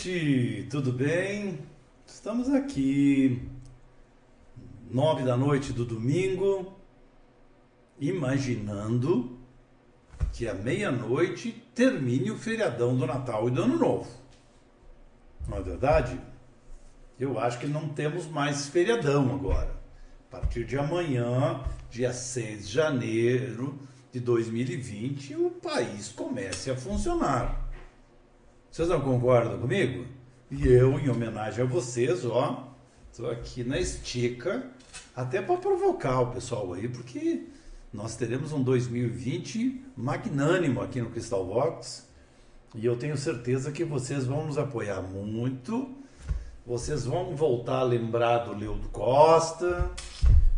Noite, tudo bem? Estamos aqui, nove da noite do domingo, imaginando que à meia-noite termine o feriadão do Natal e do Ano Novo. Não é verdade? Eu acho que não temos mais feriadão agora. A partir de amanhã, dia 6 de janeiro de 2020, o país comece a funcionar. Vocês não concordam comigo? E eu, em homenagem a vocês, ó, estou aqui na estica, até para provocar o pessoal aí, porque nós teremos um 2020 magnânimo aqui no Crystal Vox. E eu tenho certeza que vocês vão nos apoiar muito. Vocês vão voltar a lembrar do Leudo Costa,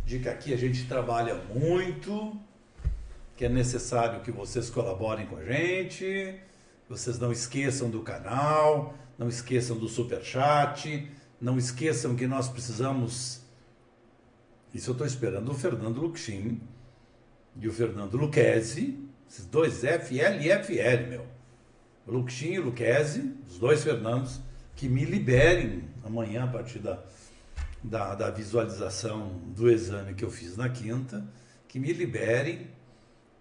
de que aqui a gente trabalha muito, que é necessário que vocês colaborem com a gente. Vocês não esqueçam do canal, não esqueçam do super chat, não esqueçam que nós precisamos. Isso eu estou esperando o Fernando Luxin e o Fernando Luquezzi, esses dois FL e FL, meu. O Luxin e Luquezzi, os dois Fernandos, que me liberem amanhã a partir da, da, da visualização do exame que eu fiz na quinta, que me liberem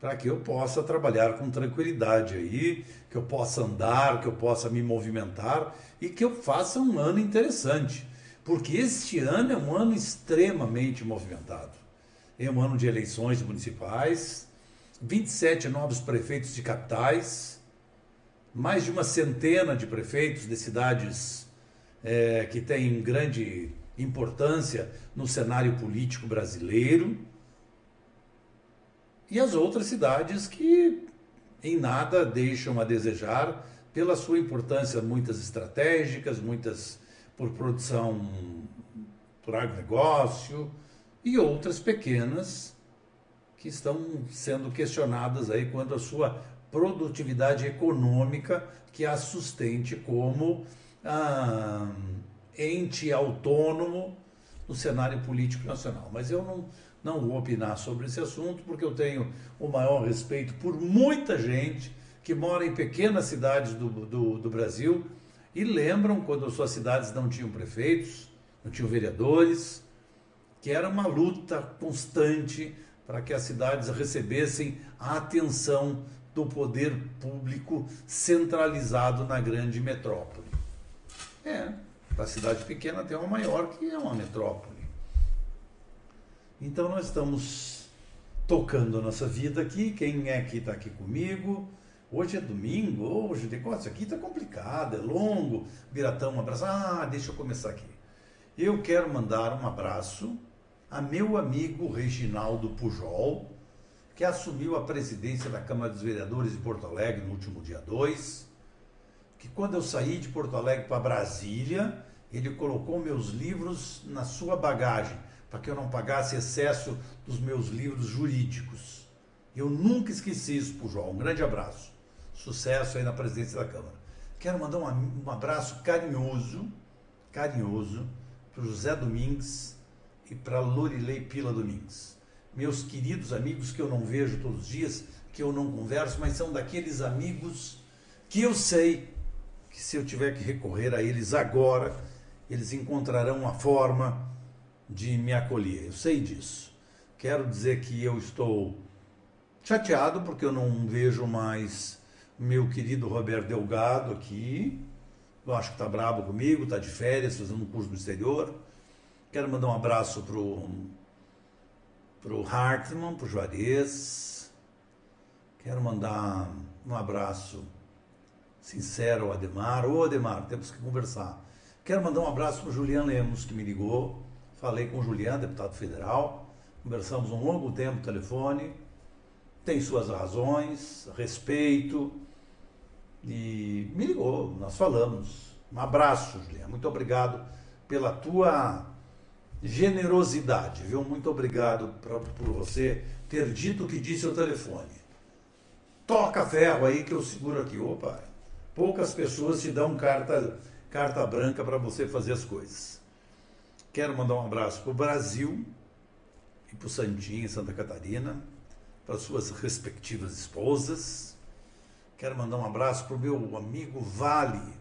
para que eu possa trabalhar com tranquilidade aí, que eu possa andar, que eu possa me movimentar e que eu faça um ano interessante. Porque este ano é um ano extremamente movimentado. É um ano de eleições municipais, 27 novos prefeitos de capitais, mais de uma centena de prefeitos de cidades é, que têm grande importância no cenário político brasileiro e as outras cidades que em nada deixam a desejar pela sua importância, muitas estratégicas, muitas por produção por agronegócio e outras pequenas que estão sendo questionadas aí quanto à sua produtividade econômica que a sustente como ah, ente autônomo no cenário político nacional. Mas eu não, não vou opinar sobre esse assunto, porque eu tenho o maior respeito por muita gente que mora em pequenas cidades do, do, do Brasil e lembram quando suas cidades não tinham prefeitos, não tinham vereadores, que era uma luta constante para que as cidades recebessem a atenção do poder público centralizado na grande metrópole. É, para cidade pequena tem uma maior que é uma metrópole. Então nós estamos tocando a nossa vida aqui. Quem é que está aqui comigo? Hoje é domingo, hoje tem isso aqui está complicado, é longo. Biratão, um abraço. Ah, deixa eu começar aqui. Eu quero mandar um abraço a meu amigo Reginaldo Pujol, que assumiu a presidência da Câmara dos Vereadores de Porto Alegre no último dia 2, que quando eu saí de Porto Alegre para Brasília, ele colocou meus livros na sua bagagem para que eu não pagasse excesso dos meus livros jurídicos. Eu nunca esqueci isso para João. Um grande abraço. Sucesso aí na presidência da Câmara. Quero mandar um, um abraço carinhoso, carinhoso, para o José Domingues e para a Lorilei Pila Domingues. Meus queridos amigos que eu não vejo todos os dias, que eu não converso, mas são daqueles amigos que eu sei que se eu tiver que recorrer a eles agora, eles encontrarão uma forma de me acolher. Eu sei disso. Quero dizer que eu estou chateado porque eu não vejo mais meu querido Roberto Delgado aqui. Eu acho que está bravo comigo, está de férias, fazendo um curso no exterior. Quero mandar um abraço pro pro Hartmann, pro Juarez. Quero mandar um abraço sincero ao Ademar. Ô Ademar, temos que conversar. Quero mandar um abraço pro Juliano Lemos, que me ligou Falei com o Juliano, deputado federal, conversamos um longo tempo no telefone, tem suas razões, respeito, e me ligou, nós falamos. Um abraço, Juliano, muito obrigado pela tua generosidade, viu? Muito obrigado pra, por você ter dito o que disse ao telefone. Toca ferro aí que eu seguro aqui. Opa, poucas pessoas te dão carta, carta branca para você fazer as coisas. Quero mandar um abraço para o Brasil e para o Santinho, Santa Catarina, para suas respectivas esposas. Quero mandar um abraço para o meu amigo Vale,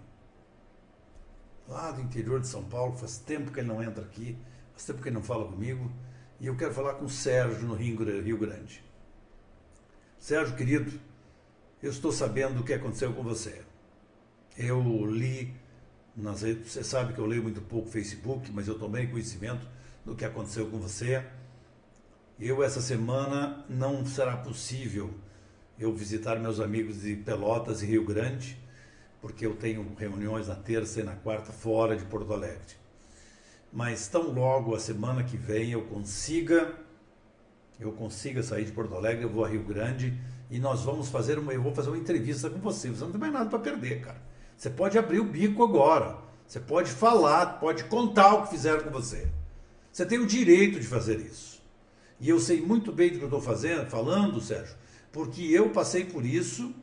lá do interior de São Paulo. Faz tempo que ele não entra aqui, faz tempo que ele não fala comigo. E eu quero falar com o Sérgio no Rio Grande. Sérgio, querido, eu estou sabendo o que aconteceu com você. Eu li nas redes, você sabe que eu leio muito pouco Facebook, mas eu tomei conhecimento do que aconteceu com você. Eu, essa semana, não será possível eu visitar meus amigos de Pelotas e Rio Grande, porque eu tenho reuniões na terça e na quarta fora de Porto Alegre. Mas tão logo a semana que vem eu consiga, eu consiga sair de Porto Alegre, eu vou a Rio Grande e nós vamos fazer uma, eu vou fazer uma entrevista com você. Você não tem mais nada para perder, cara. Você pode abrir o bico agora. Você pode falar, pode contar o que fizeram com você. Você tem o direito de fazer isso. E eu sei muito bem do que eu estou fazendo, falando, Sérgio, porque eu passei por isso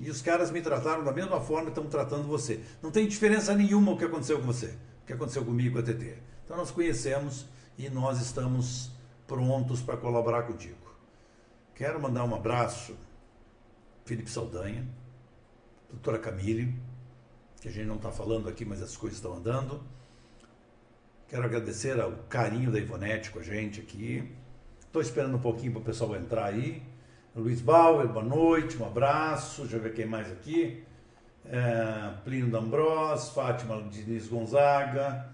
e os caras me trataram da mesma forma que estão tratando você. Não tem diferença nenhuma o que aconteceu com você, o que aconteceu comigo com a TT. Então nós conhecemos e nós estamos prontos para colaborar contigo. Quero mandar um abraço, Felipe Saldanha, doutora Camille, que a gente não está falando aqui, mas as coisas estão andando. Quero agradecer ao carinho da Ivonete com a gente aqui. Estou esperando um pouquinho para o pessoal entrar aí. Luiz Bauer, boa noite, um abraço. Deixa eu ver quem mais aqui. É, Plínio D'Ambros, Fátima Diniz Gonzaga,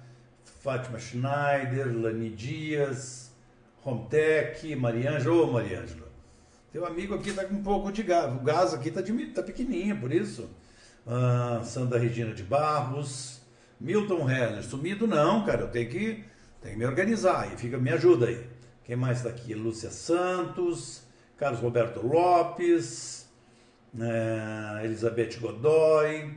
Fátima Schneider, Lani Dias, Romtec, Mariângela. Ô, Mariângela, teu amigo aqui está com um pouco de gás. O gás aqui está tá pequenininho, por isso ah, Sandra Regina de Barros, Milton Heller, sumido não, cara, eu tenho que, tenho que me organizar, e fica, me ajuda aí. Quem mais está aqui? Lúcia Santos, Carlos Roberto Lopes, é, Elizabeth Godoy,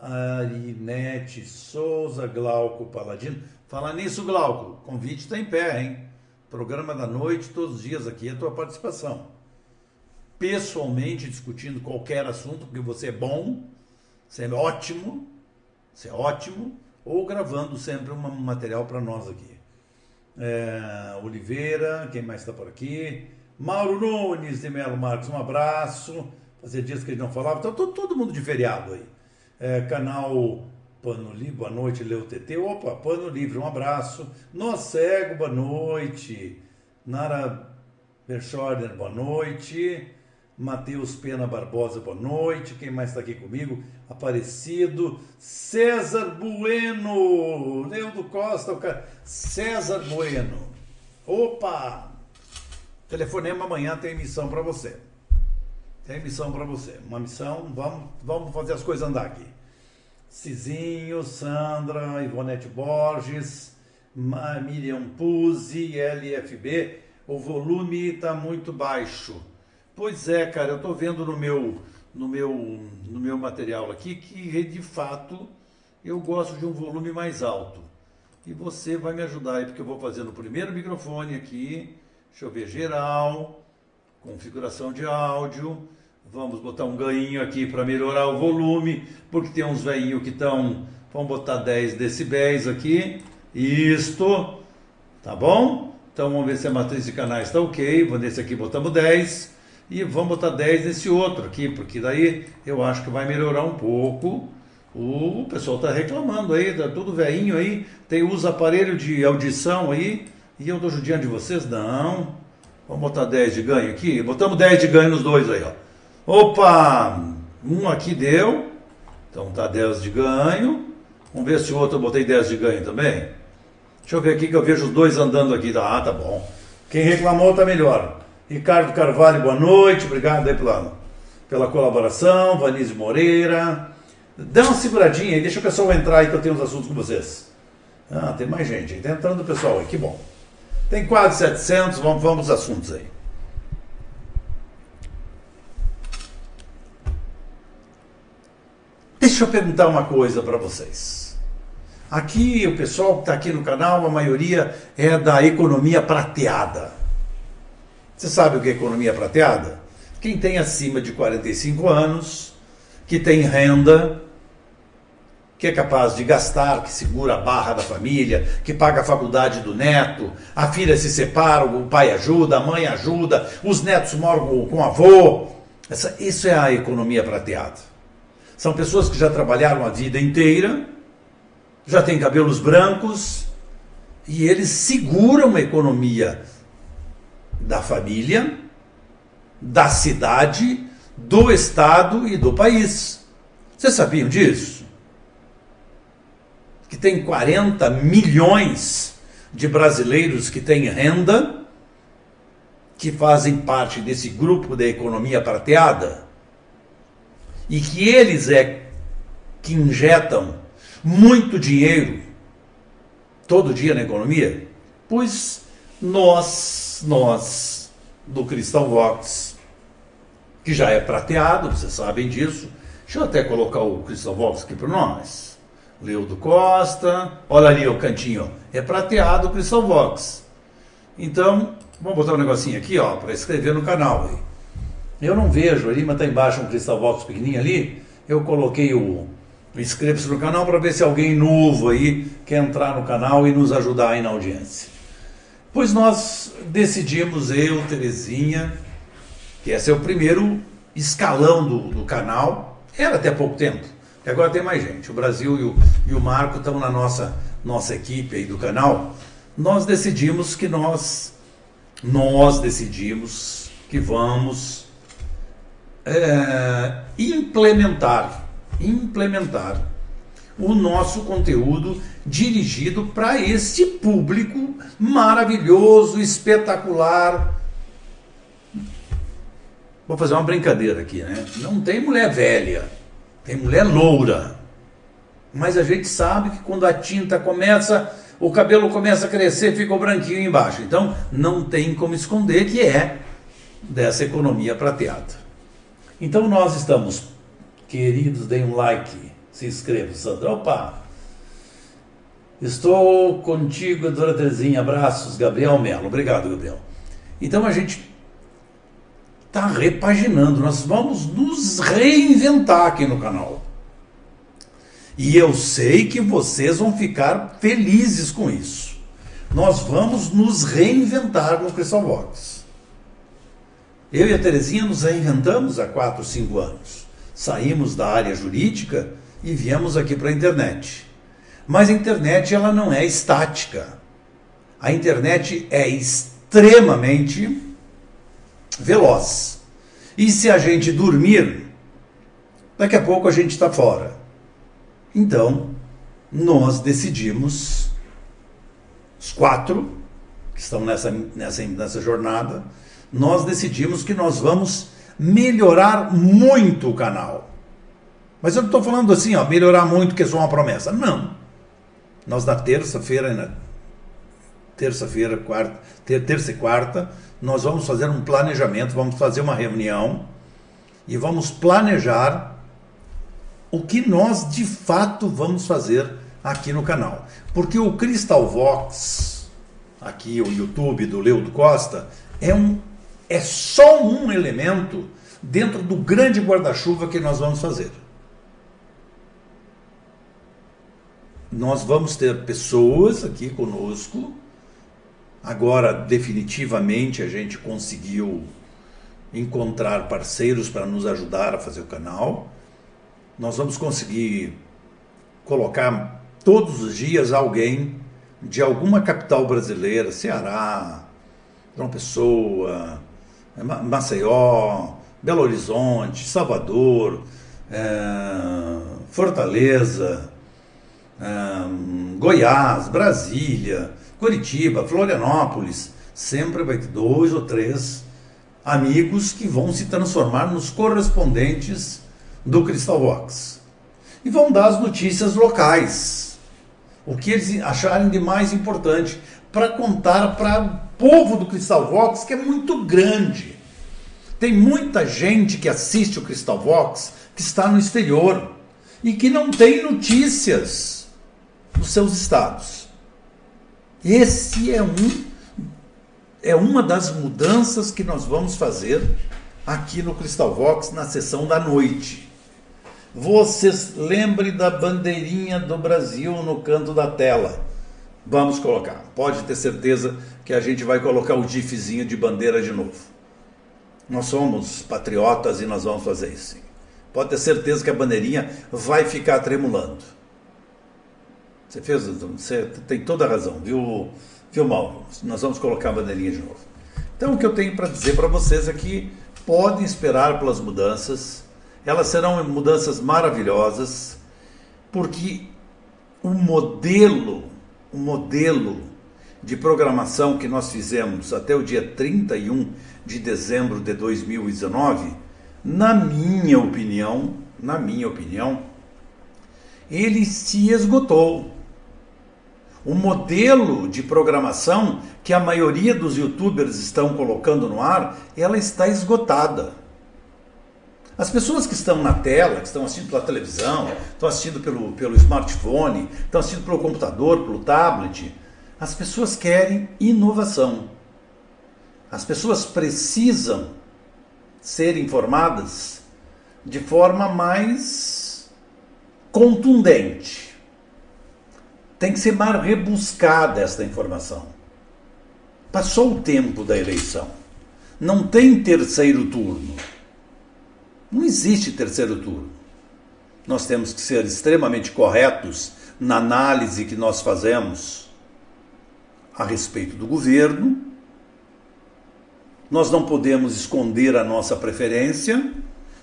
Arinete Souza, Glauco Paladino. Falar nisso, Glauco, convite está em pé, hein? Programa da noite, todos os dias aqui, a tua participação. Pessoalmente discutindo qualquer assunto, porque você é bom, é ótimo, é ótimo, ou gravando sempre um material para nós aqui. É, Oliveira, quem mais está por aqui? Mauro Nunes de Melo Marques, um abraço. Fazia dias que ele não falava, então todo, todo mundo de feriado aí. É, canal Pano Livre, boa noite, Leo TT. Opa, Pano Livre, um abraço. Nó Cego, boa noite. Nara Berschorner, boa noite. Matheus Pena Barbosa, boa noite. Quem mais está aqui comigo? Aparecido. César Bueno. Leandro Costa, o cara. César Bueno. Opa! Telefonema amanhã tem missão para você. Tem missão para você. Uma missão, vamos, vamos fazer as coisas andar aqui. Cizinho, Sandra, Ivonete Borges, Miriam Puzzi, LFB. O volume está muito baixo. Pois é, cara, eu estou vendo no meu, no, meu, no meu material aqui que de fato eu gosto de um volume mais alto. E você vai me ajudar aí, porque eu vou fazer no primeiro microfone aqui, deixa eu ver, geral, configuração de áudio. Vamos botar um ganho aqui para melhorar o volume, porque tem uns veinhos que estão. Vamos botar 10 decibéis aqui. Isto, tá bom? Então vamos ver se a matriz de canais está ok. Nesse aqui botamos 10 e vamos botar 10 nesse outro aqui, porque daí eu acho que vai melhorar um pouco. O pessoal está reclamando aí, tá tudo veinho aí, tem usa aparelho de audição aí, e eu estou judiando de vocês? Não. Vamos botar 10 de ganho aqui? Botamos 10 de ganho nos dois aí, ó. Opa! Um aqui deu. Então tá 10 de ganho. Vamos ver se o outro eu botei 10 de ganho também. Deixa eu ver aqui que eu vejo os dois andando aqui. Ah, tá bom. Quem reclamou tá melhor. Ricardo Carvalho, boa noite, obrigado aí pela, pela colaboração. Vanise Moreira. Dá uma seguradinha aí, deixa o pessoal entrar aí que eu tenho uns assuntos com vocês. Ah, tem mais gente aí, tá entrando o pessoal aí, que bom. Tem quase 700, vamos, vamos aos assuntos aí. Deixa eu perguntar uma coisa para vocês. Aqui, o pessoal que está aqui no canal, a maioria é da economia prateada. Você sabe o que é economia prateada? Quem tem acima de 45 anos, que tem renda, que é capaz de gastar, que segura a barra da família, que paga a faculdade do neto, a filha se separa, o pai ajuda, a mãe ajuda, os netos moram com o avô. Essa, isso é a economia prateada. São pessoas que já trabalharam a vida inteira já têm cabelos brancos e eles seguram a economia da família, da cidade, do estado e do país. Vocês sabiam disso? Que tem 40 milhões de brasileiros que têm renda, que fazem parte desse grupo da economia prateada, e que eles é que injetam muito dinheiro todo dia na economia? Pois nós, nós do Cristão Vox, que já é prateado, vocês sabem disso. Deixa eu até colocar o Cristão Vox aqui para nós. Leudo Costa, olha ali o cantinho, é prateado o Cristão Vox. Então, vamos botar um negocinho aqui, ó, para escrever no canal. Aí. Eu não vejo ali, mas está embaixo um Cristão Vox pequenininho ali. Eu coloquei o, Inscreva-se no canal para ver se alguém novo aí quer entrar no canal e nos ajudar aí na audiência. Pois nós decidimos, eu, Terezinha, que esse é o primeiro escalão do, do canal, era até pouco tempo, e agora tem mais gente. O Brasil e o, e o Marco estão na nossa, nossa equipe aí do canal. Nós decidimos que nós, nós decidimos que vamos é, implementar implementar o nosso conteúdo dirigido para este público maravilhoso, espetacular. Vou fazer uma brincadeira aqui, né? Não tem mulher velha, tem mulher loura. Mas a gente sabe que quando a tinta começa, o cabelo começa a crescer, fica o branquinho embaixo. Então não tem como esconder que é dessa economia prateada. Então nós estamos Queridos, deem um like, se inscrevam. Sandra, opa! Estou contigo, Dona Terezinha. Abraços, Gabriel Melo. Obrigado, Gabriel. Então a gente está repaginando. Nós vamos nos reinventar aqui no canal. E eu sei que vocês vão ficar felizes com isso. Nós vamos nos reinventar no Crystal Box. Eu e a Terezinha nos reinventamos há 4, 5 anos saímos da área jurídica e viemos aqui para a internet. Mas a internet ela não é estática. A internet é extremamente veloz. E se a gente dormir, daqui a pouco a gente está fora. Então, nós decidimos, os quatro que estão nessa, nessa, nessa jornada, nós decidimos que nós vamos melhorar muito o canal. Mas eu não estou falando assim, ó, melhorar muito que é só uma promessa. Não. Nós na terça-feira, na terça-feira, quarta, ter, terça e quarta, nós vamos fazer um planejamento, vamos fazer uma reunião e vamos planejar o que nós de fato vamos fazer aqui no canal. Porque o Crystal Vox, aqui o YouTube do Leudo Costa, é um é só um elemento dentro do grande guarda-chuva que nós vamos fazer. Nós vamos ter pessoas aqui conosco. Agora, definitivamente, a gente conseguiu encontrar parceiros para nos ajudar a fazer o canal. Nós vamos conseguir colocar todos os dias alguém de alguma capital brasileira, Ceará, João Pessoa, Maceió, Belo Horizonte, Salvador, é, Fortaleza, é, Goiás, Brasília, Curitiba, Florianópolis, sempre vai ter dois ou três amigos que vão se transformar nos correspondentes do Crystal Vox. E vão dar as notícias locais, o que eles acharem de mais importante, para contar para o povo do Crystal Vox, que é muito grande. Tem muita gente que assiste o Crystal Vox que está no exterior e que não tem notícias dos seus estados. Esse é um é uma das mudanças que nós vamos fazer aqui no Crystal Vox na sessão da noite. Vocês lembrem da bandeirinha do Brasil no canto da tela. Vamos colocar. Pode ter certeza que a gente vai colocar o GIFzinho de bandeira de novo. Nós somos patriotas e nós vamos fazer isso. Pode ter certeza que a bandeirinha vai ficar tremulando. Você fez, você tem toda a razão, viu, viu Mauro? Nós vamos colocar a bandeirinha de novo. Então, o que eu tenho para dizer para vocês é que podem esperar pelas mudanças, elas serão mudanças maravilhosas, porque o modelo, o modelo de programação que nós fizemos até o dia 31 de dezembro de 2019, na minha opinião, na minha opinião, ele se esgotou. O modelo de programação que a maioria dos youtubers estão colocando no ar, ela está esgotada. As pessoas que estão na tela, que estão assistindo pela televisão, estão assistindo pelo, pelo smartphone, estão assistindo pelo computador, pelo tablet, as pessoas querem inovação. As pessoas precisam ser informadas de forma mais contundente. Tem que ser mais rebuscada esta informação. Passou o tempo da eleição. Não tem terceiro turno. Não existe terceiro turno. Nós temos que ser extremamente corretos na análise que nós fazemos a respeito do governo. Nós não podemos esconder a nossa preferência,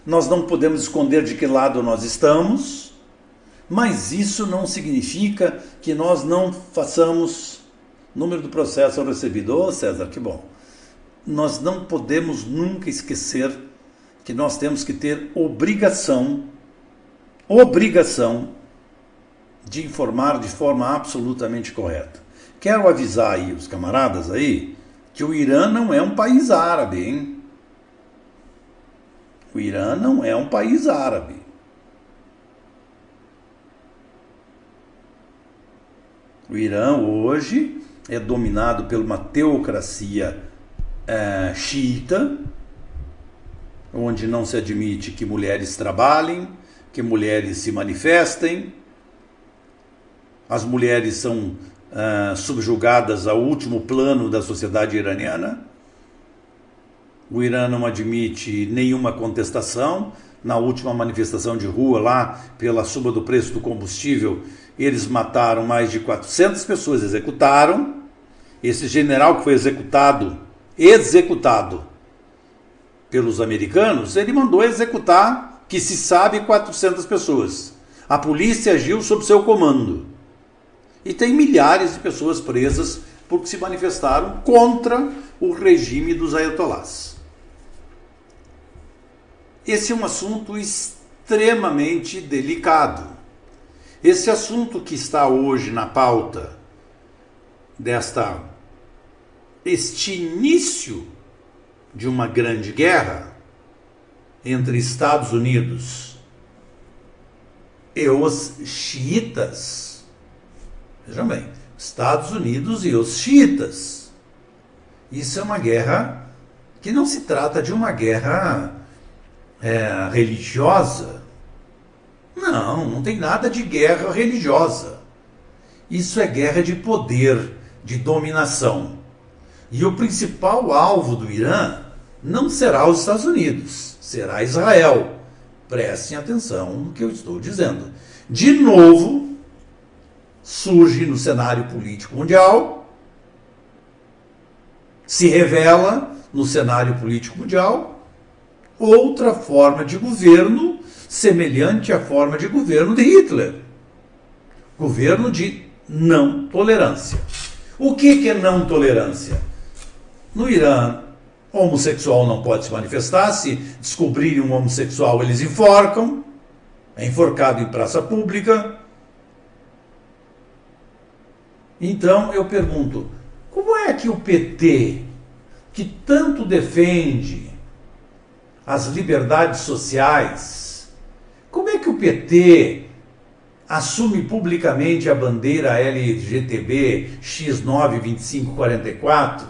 nós não podemos esconder de que lado nós estamos, mas isso não significa que nós não façamos número do processo recebido. Ô César, que bom. Nós não podemos nunca esquecer que nós temos que ter obrigação, obrigação de informar de forma absolutamente correta. Quero avisar aí os camaradas aí que o Irã não é um país árabe, hein? O Irã não é um país árabe. O Irã hoje é dominado por uma teocracia é, xiita, onde não se admite que mulheres trabalhem, que mulheres se manifestem. As mulheres são uh, subjugadas ao último plano da sociedade iraniana. O Irã não admite nenhuma contestação. Na última manifestação de rua, lá pela suba do preço do combustível, eles mataram mais de 400 pessoas, executaram. Esse general que foi executado, executado pelos americanos, ele mandou executar, que se sabe, 400 pessoas. A polícia agiu sob seu comando. E tem milhares de pessoas presas porque se manifestaram contra o regime dos ayatollahs. Esse é um assunto extremamente delicado. Esse assunto que está hoje na pauta desta este início de uma grande guerra entre Estados Unidos e os xiitas Vejam bem, Estados Unidos e os xiitas. Isso é uma guerra que não se trata de uma guerra é, religiosa. Não, não tem nada de guerra religiosa. Isso é guerra de poder, de dominação. E o principal alvo do Irã não será os Estados Unidos, será Israel. Prestem atenção no que eu estou dizendo. De novo, surge no cenário político mundial, se revela no cenário político mundial outra forma de governo semelhante à forma de governo de Hitler. Governo de não tolerância. O que é não tolerância? No Irã, homossexual não pode se manifestar. Se descobrirem um homossexual, eles enforcam. É enforcado em praça pública. Então eu pergunto: como é que o PT, que tanto defende as liberdades sociais, como é que o PT assume publicamente a bandeira LGTB X92544?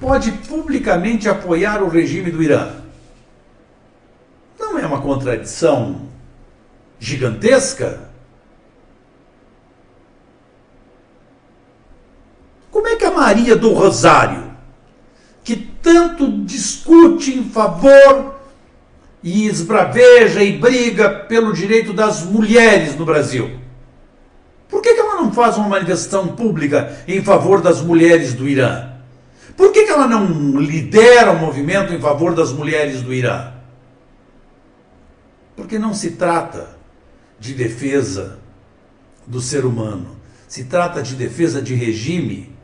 Pode publicamente apoiar o regime do Irã? Não é uma contradição gigantesca? Como é que a Maria do Rosário, que tanto discute em favor e esbraveja e briga pelo direito das mulheres no Brasil? Por que, ela não faz uma manifestação pública em favor das mulheres do Irã? Por que, que ela não lidera o um movimento em favor das mulheres do Irã? Porque não se trata de defesa do ser humano, se trata de defesa de regime,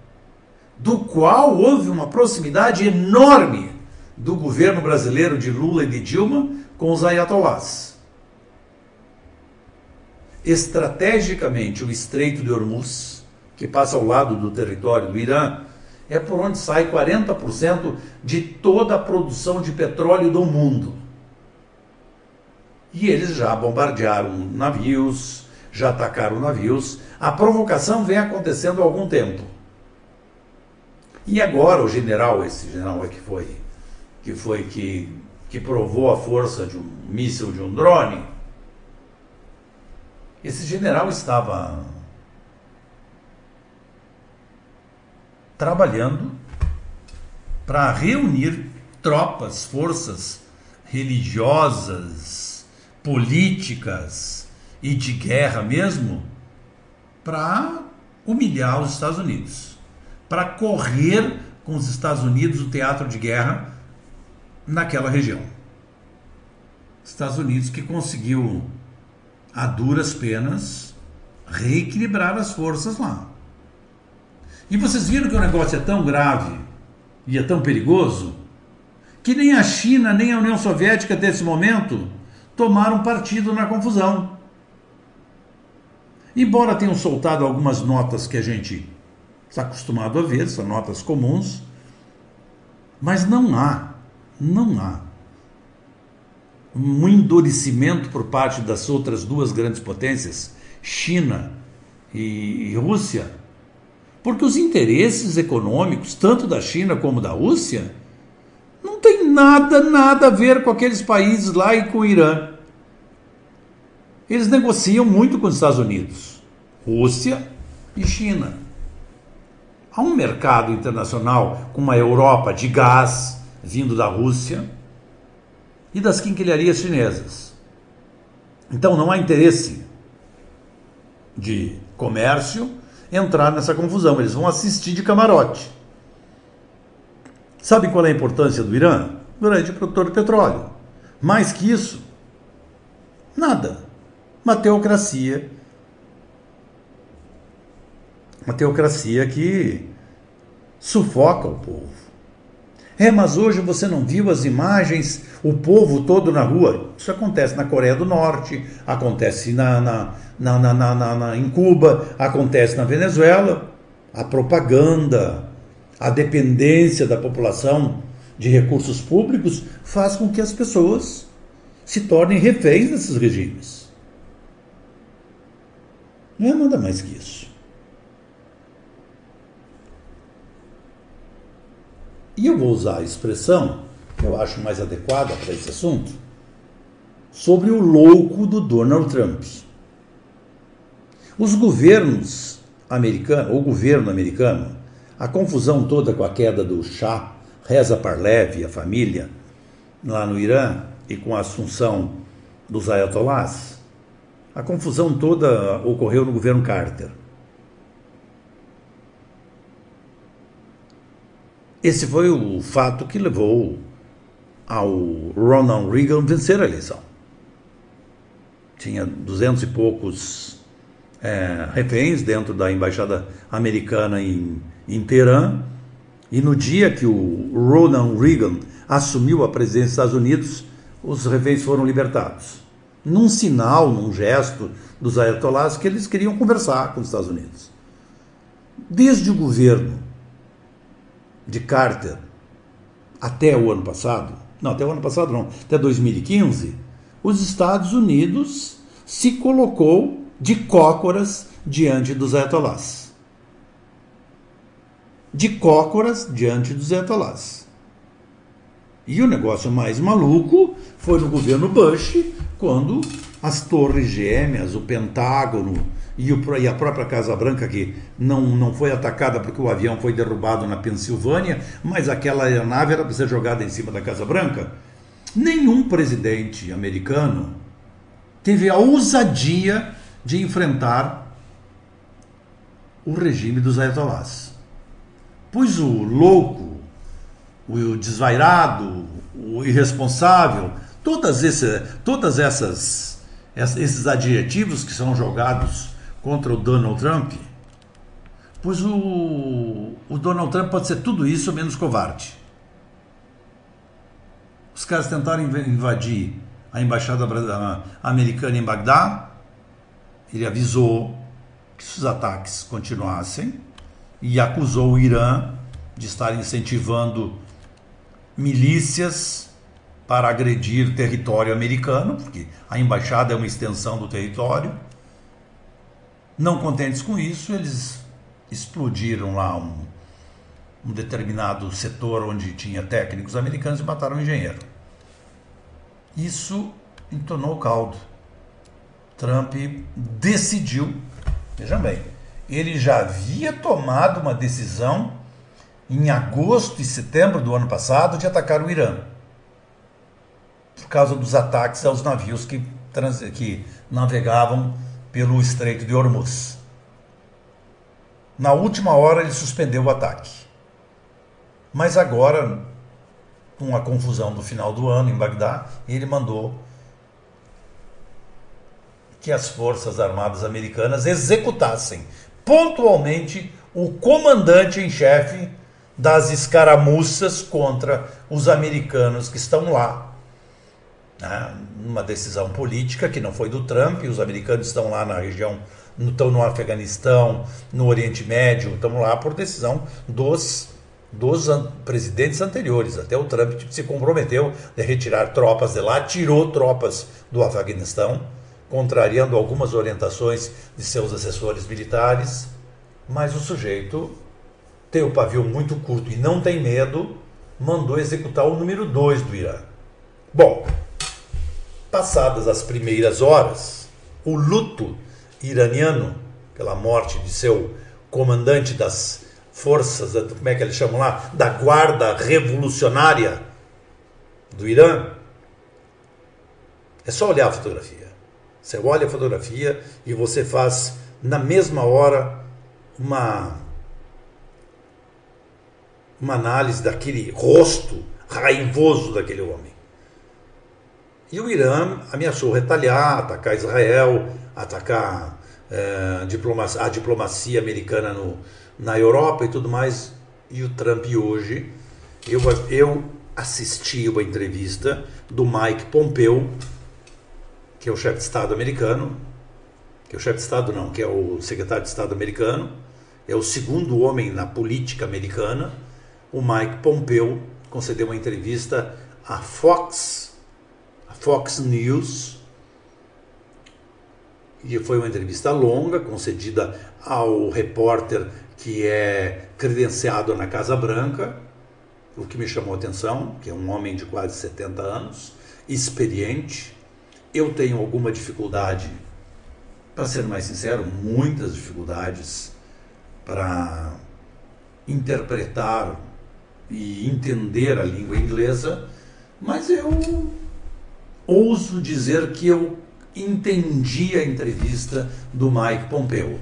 do qual houve uma proximidade enorme do governo brasileiro de Lula e de Dilma com os ayatollahs. Estrategicamente, o Estreito de Hormuz, que passa ao lado do território do Irã, é por onde sai 40% de toda a produção de petróleo do mundo. E eles já bombardearam navios, já atacaram navios. A provocação vem acontecendo há algum tempo. E agora o general, esse general que foi, que foi que, que provou a força de um míssil de um drone, esse general estava trabalhando para reunir tropas, forças religiosas, políticas e de guerra mesmo para humilhar os Estados Unidos, para correr com os Estados Unidos o teatro de guerra naquela região. Estados Unidos que conseguiu a duras penas reequilibrar as forças lá. E vocês viram que o negócio é tão grave e é tão perigoso que nem a China nem a União Soviética desse momento tomaram partido na confusão. Embora tenham soltado algumas notas que a gente está acostumado a ver, são notas comuns, mas não há, não há um endurecimento por parte das outras duas grandes potências, China e Rússia, porque os interesses econômicos, tanto da China como da Rússia, não tem nada, nada a ver com aqueles países lá e com o Irã. Eles negociam muito com os Estados Unidos, Rússia e China. Há um mercado internacional com uma Europa de gás vindo da Rússia e das quinquilharias chinesas. Então não há interesse de comércio entrar nessa confusão. Eles vão assistir de camarote. Sabe qual é a importância do Irã? Grande produtor de petróleo. Mais que isso, nada. Uma teocracia. Uma teocracia que sufoca o povo. É, mas hoje você não viu as imagens, o povo todo na rua. Isso acontece na Coreia do Norte, acontece na, na, na, na, na, na em Cuba, acontece na Venezuela. A propaganda, a dependência da população de recursos públicos faz com que as pessoas se tornem reféns desses regimes. Não é nada mais que isso. E eu vou usar a expressão que eu acho mais adequada para esse assunto sobre o louco do Donald Trump. Os governos americanos, o governo americano, a confusão toda com a queda do Shah, Reza Parlev e a família lá no Irã e com a assunção dos ayatollahs, a confusão toda ocorreu no governo Carter. Esse foi o fato que levou ao Ronald Reagan vencer a eleição. Tinha duzentos e poucos é, reféns dentro da embaixada americana em, em Teherã, e no dia que o Ronald Reagan assumiu a presidência dos Estados Unidos, os reféns foram libertados. Num sinal, num gesto dos ayatollahs que eles queriam conversar com os Estados Unidos. Desde o governo de Carter até o ano passado, não, até o ano passado não, até 2015, os Estados Unidos se colocou de cócoras diante dos ayatollahs. De cócoras diante dos ayatollahs. E o negócio mais maluco foi no governo Bush, quando as torres gêmeas, o Pentágono, e, o, e a própria Casa Branca, que não, não foi atacada porque o avião foi derrubado na Pensilvânia, mas aquela aeronave era para ser jogada em cima da Casa Branca. nenhum presidente americano teve a ousadia de enfrentar o regime dos ayatollahs. Pois o louco, o desvairado, o irresponsável, todas, esse, todas essas esses adjetivos que são jogados contra o Donald Trump, pois o, o Donald Trump pode ser tudo isso menos covarde. Os caras tentaram invadir a embaixada americana em Bagdá, ele avisou que se os ataques continuassem e acusou o Irã de estar incentivando milícias para agredir território americano, porque a embaixada é uma extensão do território. Não contentes com isso, eles explodiram lá um, um determinado setor onde tinha técnicos americanos e mataram um engenheiro. Isso entonou o caldo. Trump decidiu, vejam bem, ele já havia tomado uma decisão em agosto e setembro do ano passado de atacar o Irã por causa dos ataques aos navios que, trans, que navegavam pelo Estreito de Hormuz. Na última hora ele suspendeu o ataque. Mas agora, com a confusão do final do ano em Bagdá, ele mandou que as Forças Armadas Americanas executassem pontualmente o comandante em chefe das escaramuças contra os americanos que estão lá né, uma decisão política que não foi do Trump, os americanos estão lá na região, estão no Afeganistão, no Oriente Médio, estão lá por decisão dos, dos presidentes anteriores. Até o Trump se comprometeu a retirar tropas de lá, tirou tropas do Afeganistão, contrariando algumas orientações de seus assessores militares, mas o sujeito tem o pavio muito curto e não tem medo, mandou executar o número 2 do Irã. Bom, Passadas as primeiras horas, o luto iraniano pela morte de seu comandante das forças, como é que eles chamam lá? Da guarda revolucionária do Irã. É só olhar a fotografia. Você olha a fotografia e você faz na mesma hora uma uma análise daquele rosto raivoso daquele homem. E o Irã ameaçou retaliar, atacar Israel, atacar é, a, diplomacia, a diplomacia americana no, na Europa e tudo mais. E o Trump hoje, eu, eu assisti uma entrevista do Mike Pompeo, que é o chefe de Estado americano, que é o chefe de Estado não, que é o secretário de Estado americano, é o segundo homem na política americana. O Mike Pompeo concedeu uma entrevista à Fox Fox News. E foi uma entrevista longa, concedida ao repórter que é credenciado na Casa Branca, o que me chamou a atenção, que é um homem de quase 70 anos, experiente. Eu tenho alguma dificuldade, para ser mais sincero, muitas dificuldades para interpretar e entender a língua inglesa, mas eu ouso dizer que eu entendi a entrevista do Mike Pompeo.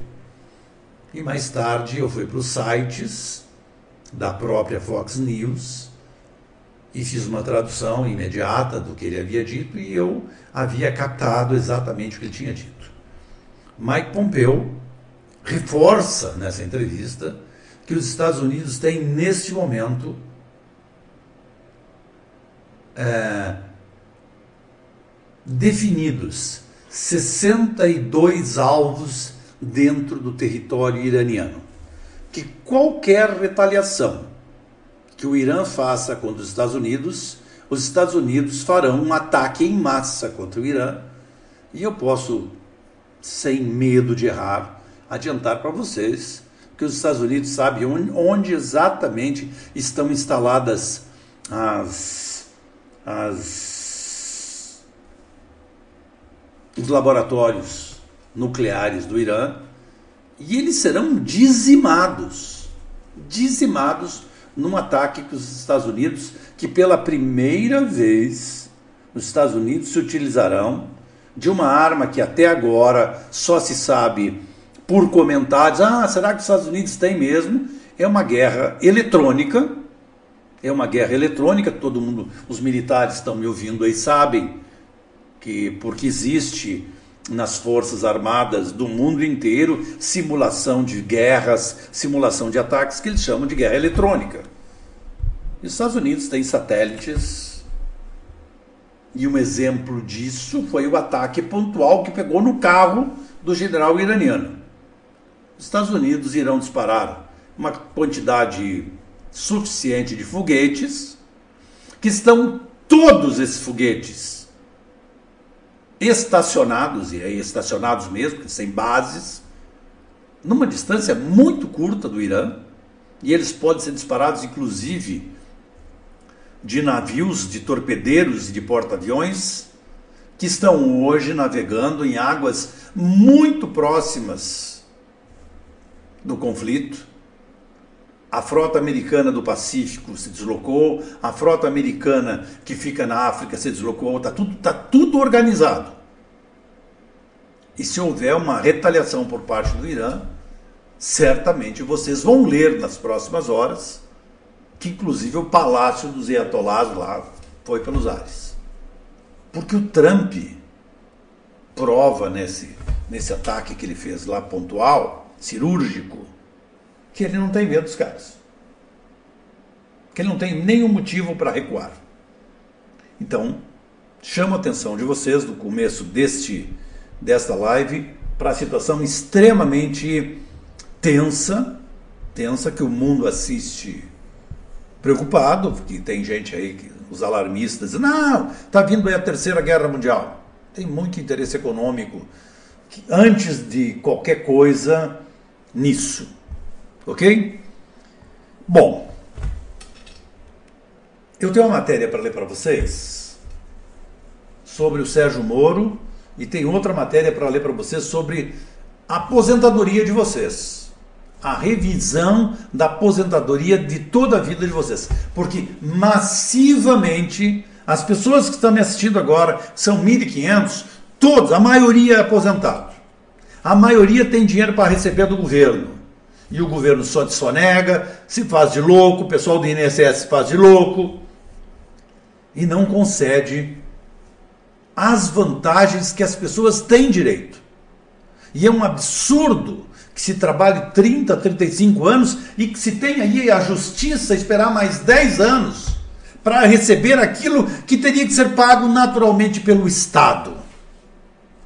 E mais tarde eu fui para os sites da própria Fox News e fiz uma tradução imediata do que ele havia dito e eu havia captado exatamente o que ele tinha dito. Mike Pompeo reforça nessa entrevista que os Estados Unidos têm neste momento é, definidos 62 alvos dentro do território iraniano. Que qualquer retaliação que o Irã faça contra os Estados Unidos, os Estados Unidos farão um ataque em massa contra o Irã. E eu posso, sem medo de errar, adiantar para vocês que os Estados Unidos sabem onde, exatamente estão instaladas as, as os laboratórios nucleares do Irã e eles serão dizimados dizimados num ataque que os Estados Unidos, que pela primeira vez os Estados Unidos se utilizarão de uma arma que até agora só se sabe por comentários. Ah, será que os Estados Unidos têm mesmo? É uma guerra eletrônica. É uma guerra eletrônica, todo mundo, os militares estão me ouvindo aí, sabem que porque existe nas forças armadas do mundo inteiro simulação de guerras, simulação de ataques que eles chamam de guerra eletrônica. E os Estados Unidos têm satélites e um exemplo disso foi o ataque pontual que pegou no carro do general iraniano. Os Estados Unidos irão disparar uma quantidade suficiente de foguetes, que estão todos esses foguetes estacionados, e aí estacionados mesmo, sem bases, numa distância muito curta do Irã, e eles podem ser disparados, inclusive, de navios, de torpedeiros e de porta-aviões, que estão hoje navegando em águas muito próximas do conflito. A frota americana do Pacífico se deslocou, a frota americana que fica na África se deslocou, está tudo, tá tudo organizado. E se houver uma retaliação por parte do Irã, certamente vocês vão ler nas próximas horas que inclusive o palácio dos Ayatollahs lá foi pelos ares. Porque o Trump prova nesse, nesse ataque que ele fez lá pontual, cirúrgico, que ele não tem medo dos caras. Que ele não tem nenhum motivo para recuar. Então, chamo a atenção de vocês no começo deste desta live para a situação extremamente tensa, tensa que o mundo assiste preocupado, porque tem gente aí, que, os alarmistas, não, está vindo aí a terceira guerra mundial. Tem muito interesse econômico antes de qualquer coisa nisso. Ok? Bom, eu tenho uma matéria para ler para vocês sobre o Sérgio Moro e tem outra matéria para ler para vocês sobre a aposentadoria de vocês. A revisão da aposentadoria de toda a vida de vocês. Porque massivamente as pessoas que estão me assistindo agora são 1.500, todos, a maioria é aposentado. A maioria tem dinheiro para receber do governo e o governo só te sonega, se faz de louco, o pessoal do INSS se faz de louco e não concede as vantagens que as pessoas têm direito. E é um absurdo que se trabalhe 30, 35 anos e que se tenha aí a justiça esperar mais 10 anos para receber aquilo que teria que ser pago naturalmente pelo Estado.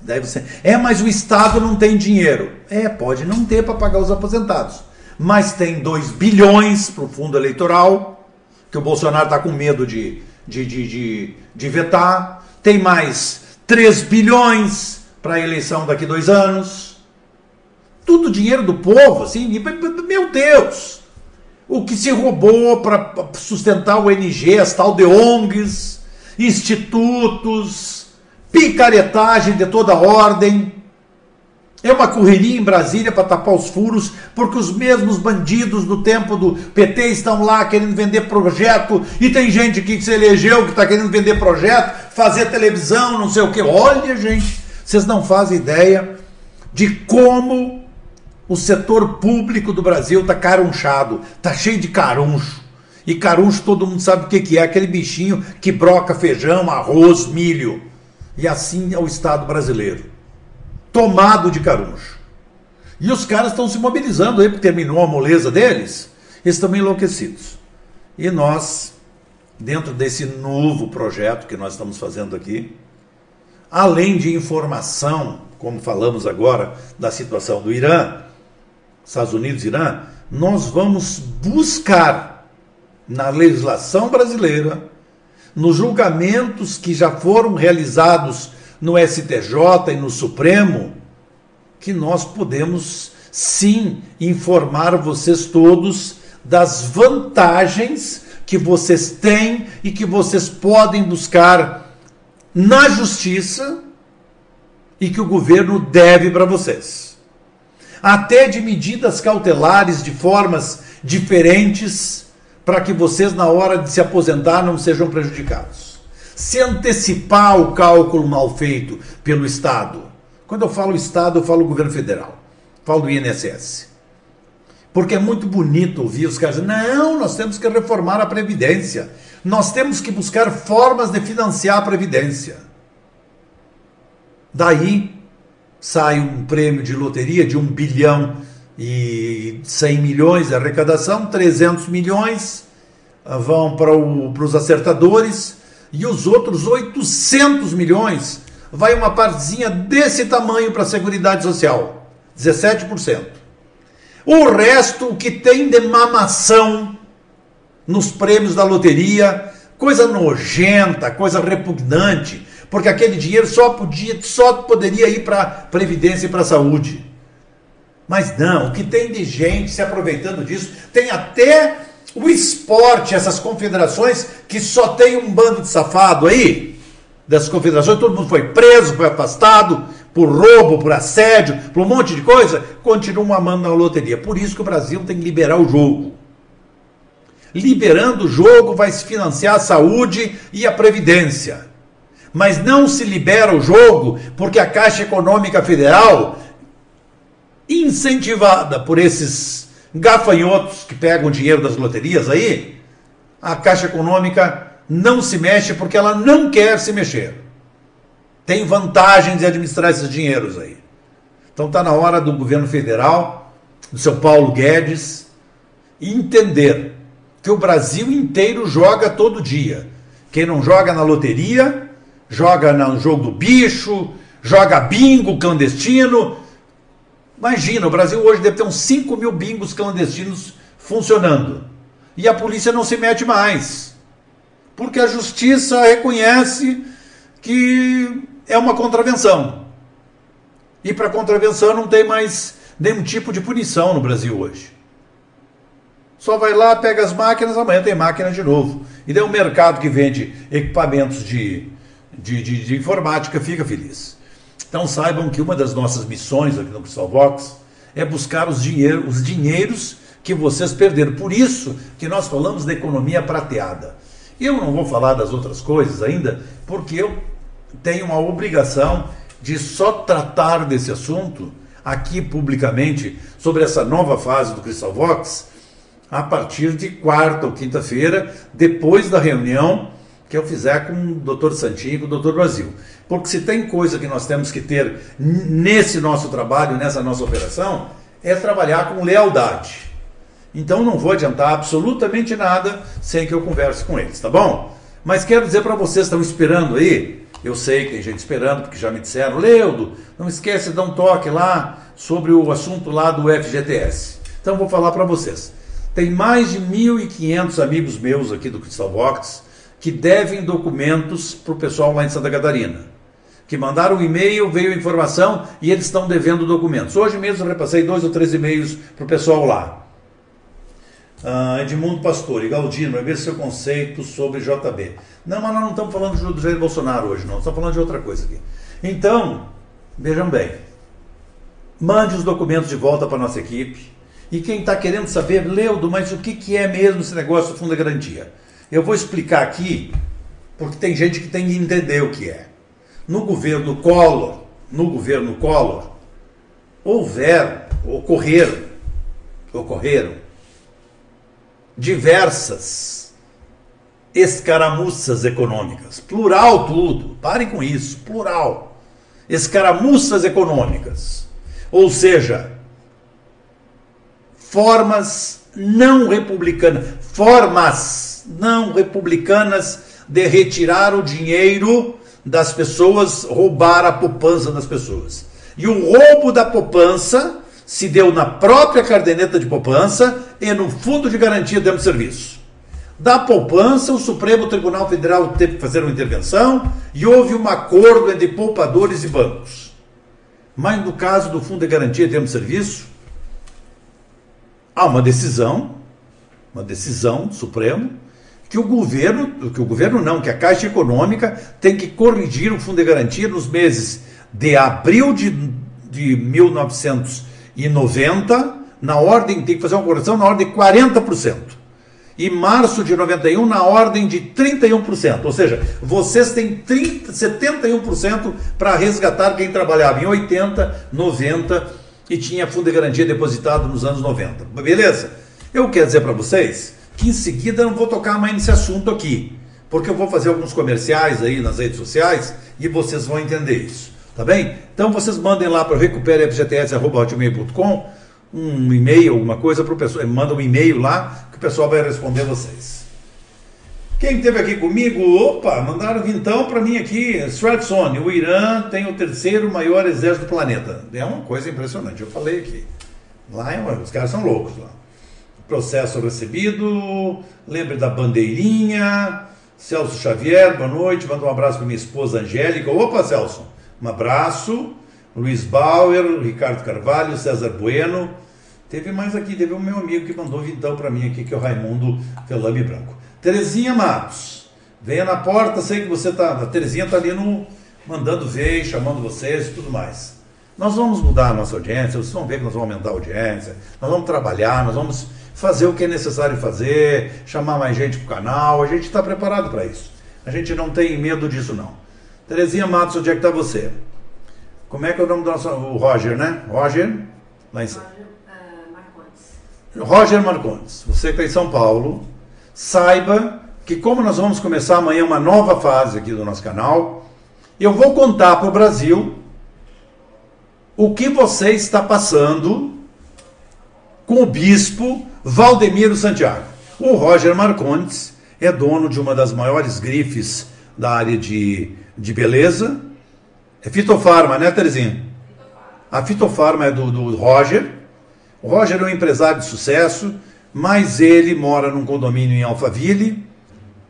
Daí você, é, mas o Estado não tem dinheiro. É, pode não ter para pagar os aposentados. Mas tem 2 bilhões para o fundo eleitoral, que o Bolsonaro está com medo de, de, de, de, de vetar. Tem mais 3 bilhões para a eleição daqui dois anos. Tudo dinheiro do povo, assim, meu Deus! O que se roubou para sustentar o NG, as tal de ONGs, institutos, picaretagem de toda ordem. É uma correria em Brasília para tapar os furos, porque os mesmos bandidos do tempo do PT estão lá querendo vender projeto, e tem gente que se elegeu que está querendo vender projeto, fazer televisão, não sei o que. Olha, gente, vocês não fazem ideia de como o setor público do Brasil está carunchado, está cheio de caruncho. E caruncho todo mundo sabe o que é, aquele bichinho que broca feijão, arroz, milho. E assim é o Estado brasileiro, tomado de caruncho. E os caras estão se mobilizando aí, porque terminou a moleza deles, eles estão enlouquecidos. E nós, dentro desse novo projeto que nós estamos fazendo aqui, além de informação, como falamos agora da situação do Irã, Estados Unidos e Irã, nós vamos buscar na legislação brasileira nos julgamentos que já foram realizados no STJ e no Supremo, que nós podemos sim informar vocês todos das vantagens que vocês têm e que vocês podem buscar na justiça e que o governo deve para vocês. Até de medidas cautelares de formas diferentes para que vocês, na hora de se aposentar, não sejam prejudicados. se antecipar o cálculo mal feito pelo Estado. Quando eu falo Estado, eu falo governo federal, falo do INSS. Porque é muito bonito ouvir os caras não, nós temos que reformar a Previdência. Nós temos que buscar formas de financiar a Previdência. Daí sai um prêmio de loteria de 1 bilhão e 100 milhões de arrecadação, 300 milhões ah, vão para os acertadores e os outros 800 milhões vai uma partezinha desse tamanho para a Seguridade Social, 17%. O resto, o que tem de mamação nos prêmios da loteria, coisa nojenta, coisa repugnante, porque aquele dinheiro só podia, só poderia ir para previdência e para saúde. Mas não, o que tem de gente se aproveitando disso, tem até o esporte, essas confederações que só tem um bando de safado aí, dessas confederações, todo mundo foi preso, foi afastado por roubo, por assédio, por um monte de coisa, continuam amando na loteria. Por isso que o Brasil tem que liberar o jogo. Liberando o jogo, vai se financiar a saúde e a previdência. Mas não se libera o jogo porque a Caixa Econômica Federal, incentivada por esses gafanhotos que pegam dinheiro das loterias aí, a Caixa Econômica não se mexe porque ela não quer se mexer. Tem vantagem de administrar esses dinheiros aí. Então está na hora do governo federal, do seu Paulo Guedes, entender que o Brasil inteiro joga todo dia. Quem não joga na loteria, joga no jogo do bicho, joga bingo clandestino. Imagina, o Brasil hoje deve ter uns 5 mil bingos clandestinos funcionando. E a polícia não se mete mais. Porque a justiça reconhece que é uma contravenção. E para contravenção não tem mais nenhum tipo de punição no Brasil hoje. Só vai lá, pega as máquinas, amanhã tem máquina de novo. E daí o mercado que vende equipamentos de, de, de, de informática fica feliz. Então saibam que uma das nossas missões aqui no Crystal Box é buscar os, dinheiro, os dinheiros que vocês perderam. Por isso que nós falamos da economia prateada. Eu não vou falar das outras coisas ainda, porque eu tenho uma obrigação de só tratar desse assunto aqui publicamente sobre essa nova fase do Crystal Vox a partir de quarta ou quinta-feira, depois da reunião que eu fizer com o Dr. Santinho e com o Dr. Brasil. Porque se tem coisa que nós temos que ter nesse nosso trabalho, nessa nossa operação, é trabalhar com lealdade. Então não vou adiantar absolutamente nada sem que eu converse com eles, tá bom? Mas quero dizer para vocês, estão esperando aí, eu sei que tem gente esperando, porque já me disseram, Leudo, não esquece de dar um toque lá sobre o assunto lá do FGTS. Então vou falar para vocês. Tem mais de 1.500 amigos meus aqui do Crystal Vox que devem documentos para o pessoal lá em Santa Catarina. Que mandaram um e-mail, veio a informação e eles estão devendo documentos. Hoje mesmo repassei dois ou três e-mails para o pessoal lá. Uh, Edmundo Pastor e Galdino, ver seu conceito sobre JB. Não, mas nós não estamos falando do Jair Bolsonaro hoje, não. Estamos falando de outra coisa aqui. Então, vejam bem. Mande os documentos de volta para a nossa equipe. E quem está querendo saber, Leudo, mas o que, que é mesmo esse negócio do Fundo de Garantia? Eu vou explicar aqui, porque tem gente que tem que entender o que é. No governo Collor, no governo Collor, houver, ocorreram, ocorreram diversas escaramuças econômicas. Plural tudo, parem com isso, plural. Escaramuças econômicas. Ou seja, formas não republicanas, formas não republicanas de retirar o dinheiro das pessoas, roubar a poupança das pessoas. E o roubo da poupança se deu na própria caderneta de poupança e no fundo de garantia do serviço. Da poupança, o Supremo Tribunal Federal teve que fazer uma intervenção e houve um acordo entre poupadores e bancos. Mas no caso do fundo de garantia do serviço, há uma decisão, uma decisão do Supremo, que o governo, que o governo não, que a Caixa Econômica tem que corrigir o fundo de garantia nos meses de abril de, de 1990, na ordem, tem que fazer uma correção na ordem de 40%. e março de 91 na ordem de 31%. Ou seja, vocês têm 30, 71% para resgatar quem trabalhava em 80, 90 e tinha fundo de garantia depositado nos anos 90. Beleza? Eu quero dizer para vocês que em seguida eu não vou tocar mais nesse assunto aqui, porque eu vou fazer alguns comerciais aí nas redes sociais e vocês vão entender isso. Tá bem? Então vocês mandem lá para recuperefgts.com um e-mail, alguma coisa para o pessoal, manda um e-mail lá que o pessoal vai responder vocês. Quem esteve aqui comigo, opa, mandaram então para mim aqui, Stratson, o Irã tem o terceiro maior exército do planeta. É uma coisa impressionante, eu falei aqui. Lá é os caras são loucos lá. Processo recebido, lembre da bandeirinha, Celso Xavier, boa noite, manda um abraço para minha esposa Angélica. Opa, Celso, um abraço. Luiz Bauer, Ricardo Carvalho, César Bueno, Teve mais aqui, teve o meu amigo que mandou vintão para mim aqui, que é o Raimundo Felame Branco. Terezinha Matos, venha na porta, sei que você tá. A Terezinha tá ali no. mandando ver, chamando vocês e tudo mais. Nós vamos mudar a nossa audiência, vocês vão ver que nós vamos aumentar a audiência, nós vamos trabalhar, nós vamos fazer o que é necessário fazer, chamar mais gente para o canal, a gente está preparado para isso. A gente não tem medo disso não. Terezinha Matos, onde é que está você? Como é que é o nome do nosso. O Roger, né? Roger? Lá em cima. Roger Marcondes, você que está em São Paulo, saiba que como nós vamos começar amanhã uma nova fase aqui do nosso canal, eu vou contar para o Brasil o que você está passando com o bispo Valdemiro Santiago. O Roger Marcondes é dono de uma das maiores grifes da área de, de beleza. É fitofarma, né, Terezinha? A fitofarma é do, do Roger o Roger é um empresário de sucesso, mas ele mora num condomínio em Alphaville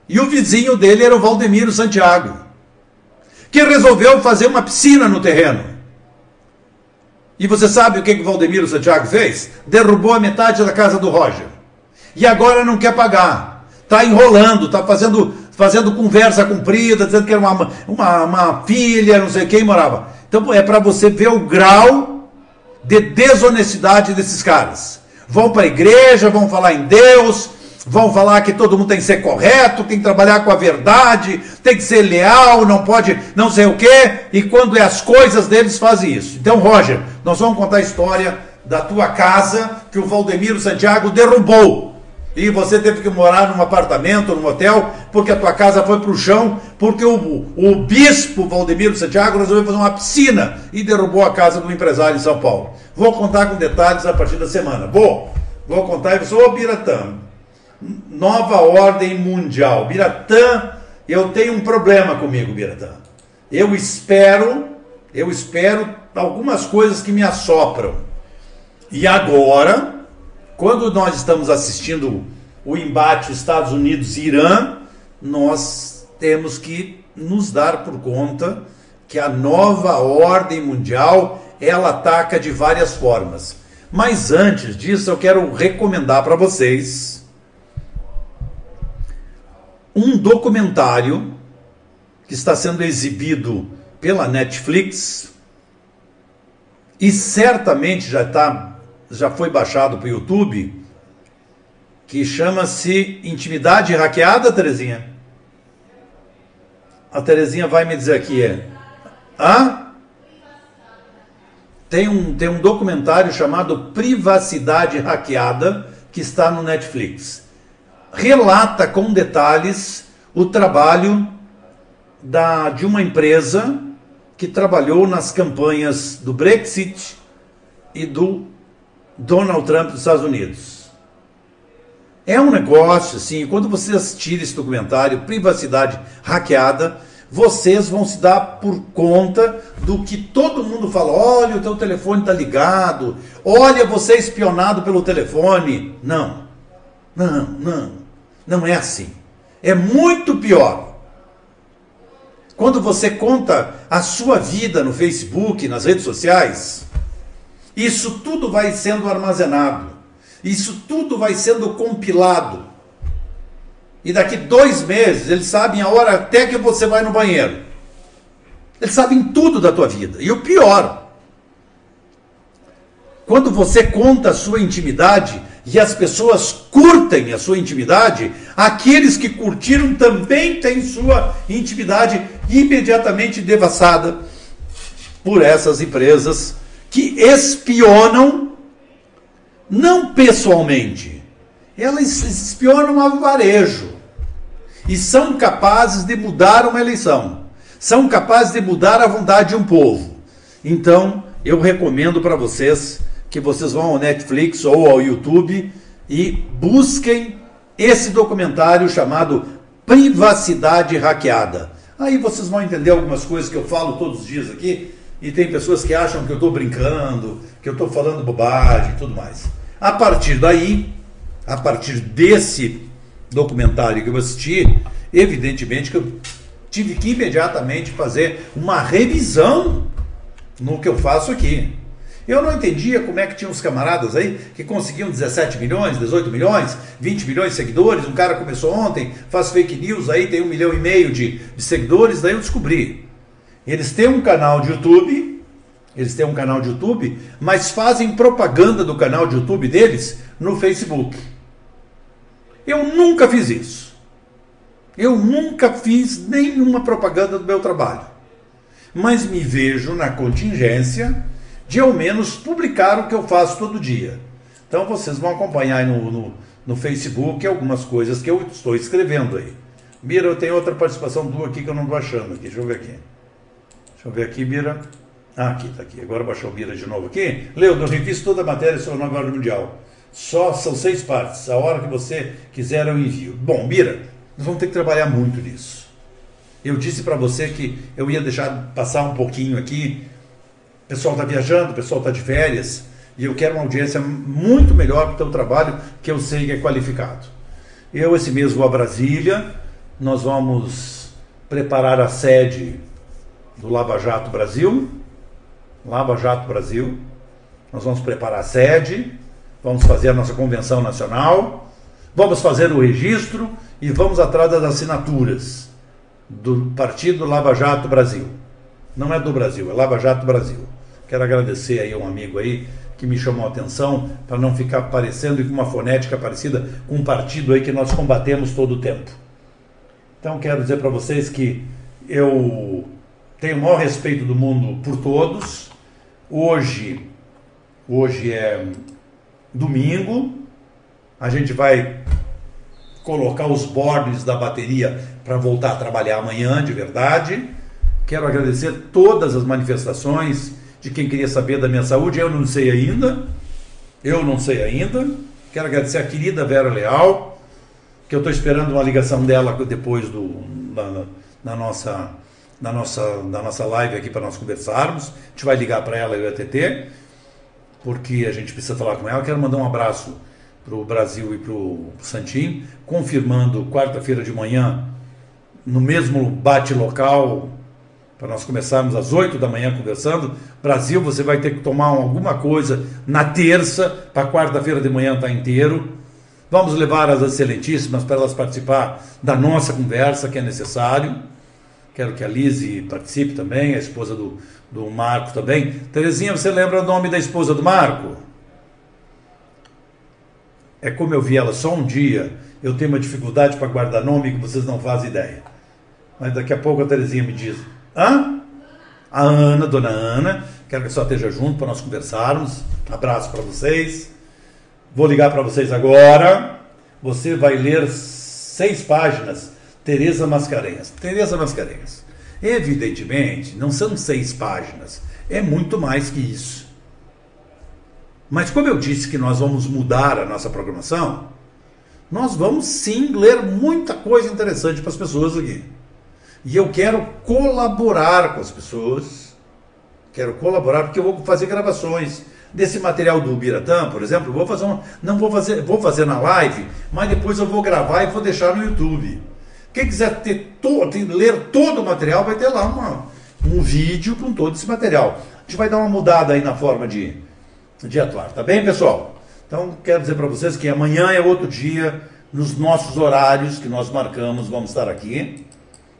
e o vizinho dele era o Valdemiro Santiago, que resolveu fazer uma piscina no terreno. E você sabe o que, que o Valdemiro Santiago fez? Derrubou a metade da casa do Roger. E agora não quer pagar. Está enrolando, está fazendo, fazendo conversa comprida, dizendo que era uma, uma, uma filha, não sei quem morava. Então é para você ver o grau de desonestidade desses caras. Vão para a igreja, vão falar em Deus, vão falar que todo mundo tem que ser correto, tem que trabalhar com a verdade, tem que ser leal, não pode não sei o quê, e quando é as coisas deles fazem isso. Então, Roger, nós vamos contar a história da tua casa que o Valdemiro Santiago derrubou e você teve que morar num apartamento, num hotel, porque a tua casa foi para o chão, porque o, o bispo Valdemiro Santiago resolveu fazer uma piscina e derrubou a casa do empresário em São Paulo. Vou contar com detalhes a partir da semana. Vou, vou contar e você, ô Biratã, nova ordem mundial. Biratã, eu tenho um problema comigo, Biratã. Eu espero, eu espero algumas coisas que me assopram. E agora, quando nós estamos assistindo o embate Estados Unidos e Irã, nós temos que nos dar por conta que a nova ordem mundial ela ataca de várias formas. Mas antes disso, eu quero recomendar para vocês um documentário que está sendo exibido pela Netflix e certamente já está já foi baixado para o YouTube, que chama-se Intimidade Hackeada, Terezinha? A Terezinha vai me dizer aqui, é. Hã? Tem um, tem um documentário chamado Privacidade Hackeada, que está no Netflix. Relata com detalhes o trabalho da, de uma empresa que trabalhou nas campanhas do Brexit e do Donald Trump dos Estados Unidos. É um negócio assim, quando vocês assistirem esse documentário, Privacidade Hackeada, vocês vão se dar por conta do que todo mundo fala. Olha, o teu telefone está ligado. Olha, você é espionado pelo telefone. Não, não, não. Não é assim. É muito pior. Quando você conta a sua vida no Facebook, nas redes sociais, isso tudo vai sendo armazenado. Isso tudo vai sendo compilado. E daqui dois meses eles sabem a hora até que você vai no banheiro. Eles sabem tudo da tua vida. E o pior, quando você conta a sua intimidade, e as pessoas curtem a sua intimidade, aqueles que curtiram também têm sua intimidade imediatamente devassada por essas empresas que espionam não pessoalmente, elas espionam a varejo e são capazes de mudar uma eleição, são capazes de mudar a vontade de um povo. Então, eu recomendo para vocês que vocês vão ao Netflix ou ao YouTube e busquem esse documentário chamado Privacidade Hackeada. Aí vocês vão entender algumas coisas que eu falo todos os dias aqui e tem pessoas que acham que eu estou brincando, que eu estou falando bobagem e tudo mais. A partir daí, a partir desse documentário que eu assisti, evidentemente que eu tive que imediatamente fazer uma revisão no que eu faço aqui. Eu não entendia como é que tinha uns camaradas aí que conseguiam 17 milhões, 18 milhões, 20 milhões de seguidores. Um cara começou ontem, faz fake news aí, tem um milhão e meio de, de seguidores. Daí eu descobri. Eles têm um canal de YouTube, eles têm um canal de YouTube, mas fazem propaganda do canal de YouTube deles no Facebook. Eu nunca fiz isso. Eu nunca fiz nenhuma propaganda do meu trabalho. Mas me vejo na contingência de ao menos publicar o que eu faço todo dia. Então vocês vão acompanhar no, no, no Facebook algumas coisas que eu estou escrevendo aí. Mira, eu tenho outra participação tua aqui que eu não estou achando aqui. Deixa eu ver aqui. Deixa eu ver aqui, Bira. Ah, aqui, está aqui. Agora baixou o Bira de novo aqui. Leo, eu revisto toda a matéria sobre a nova ordem mundial. Só são seis partes. A hora que você quiser eu envio. Bom, Bira, nós vamos ter que trabalhar muito nisso. Eu disse para você que eu ia deixar passar um pouquinho aqui. O pessoal está viajando, o pessoal está de férias. E eu quero uma audiência muito melhor para o teu trabalho, que eu sei que é qualificado. Eu, esse mês, vou a Brasília. Nós vamos preparar a sede do Lava Jato Brasil. Lava Jato Brasil. Nós vamos preparar a sede, vamos fazer a nossa convenção nacional, vamos fazer o registro e vamos atrás das assinaturas do Partido Lava Jato Brasil. Não é do Brasil, é Lava Jato Brasil. Quero agradecer aí um amigo aí que me chamou a atenção para não ficar parecendo com uma fonética parecida com um partido aí que nós combatemos todo o tempo. Então quero dizer para vocês que eu tenho o maior respeito do mundo por todos. Hoje, hoje é domingo. A gente vai colocar os bordes da bateria para voltar a trabalhar amanhã, de verdade. Quero agradecer todas as manifestações de quem queria saber da minha saúde. Eu não sei ainda. Eu não sei ainda. Quero agradecer a querida Vera Leal, que eu estou esperando uma ligação dela depois do, na nossa na nossa, na nossa live aqui para nós conversarmos. A gente vai ligar para ela e o ETT, porque a gente precisa falar com ela. Quero mandar um abraço para o Brasil e para o Santim, confirmando quarta-feira de manhã, no mesmo bate-local, para nós começarmos às 8 da manhã conversando. Brasil, você vai ter que tomar alguma coisa na terça, para quarta-feira de manhã estar tá inteiro. Vamos levar as excelentíssimas para elas participar da nossa conversa, que é necessário. Quero que a Lise participe também, a esposa do, do Marco também. Terezinha, você lembra o nome da esposa do Marco? É como eu vi ela só um dia, eu tenho uma dificuldade para guardar nome que vocês não fazem ideia. Mas daqui a pouco a Terezinha me diz: Hã? A Ana, dona Ana, quero que a senhora esteja junto para nós conversarmos. Abraço para vocês. Vou ligar para vocês agora. Você vai ler seis páginas Teresa Mascarenhas. Teresa Mascarenhas. Evidentemente, não são seis páginas, é muito mais que isso. Mas como eu disse que nós vamos mudar a nossa programação, nós vamos sim ler muita coisa interessante para as pessoas aqui. E eu quero colaborar com as pessoas. Quero colaborar porque eu vou fazer gravações desse material do Biratã, por exemplo, vou fazer uma, não vou fazer, vou fazer na live, mas depois eu vou gravar e vou deixar no YouTube. Quem quiser ter todo, ler todo o material, vai ter lá uma, um vídeo com todo esse material. A gente vai dar uma mudada aí na forma de, de atuar, tá bem, pessoal? Então, quero dizer para vocês que amanhã é outro dia, nos nossos horários que nós marcamos, vamos estar aqui.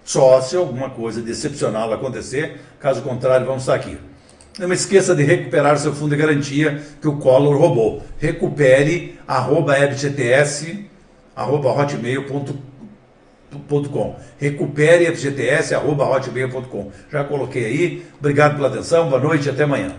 Só se alguma coisa decepcional acontecer, caso contrário, vamos estar aqui. Não esqueça de recuperar seu fundo de garantia que o Collor roubou. Recupere arroba FGTS, arroba hotmail.com. Recupere FGTS, arroba hotmail.com. Já coloquei aí. Obrigado pela atenção, boa noite e até amanhã.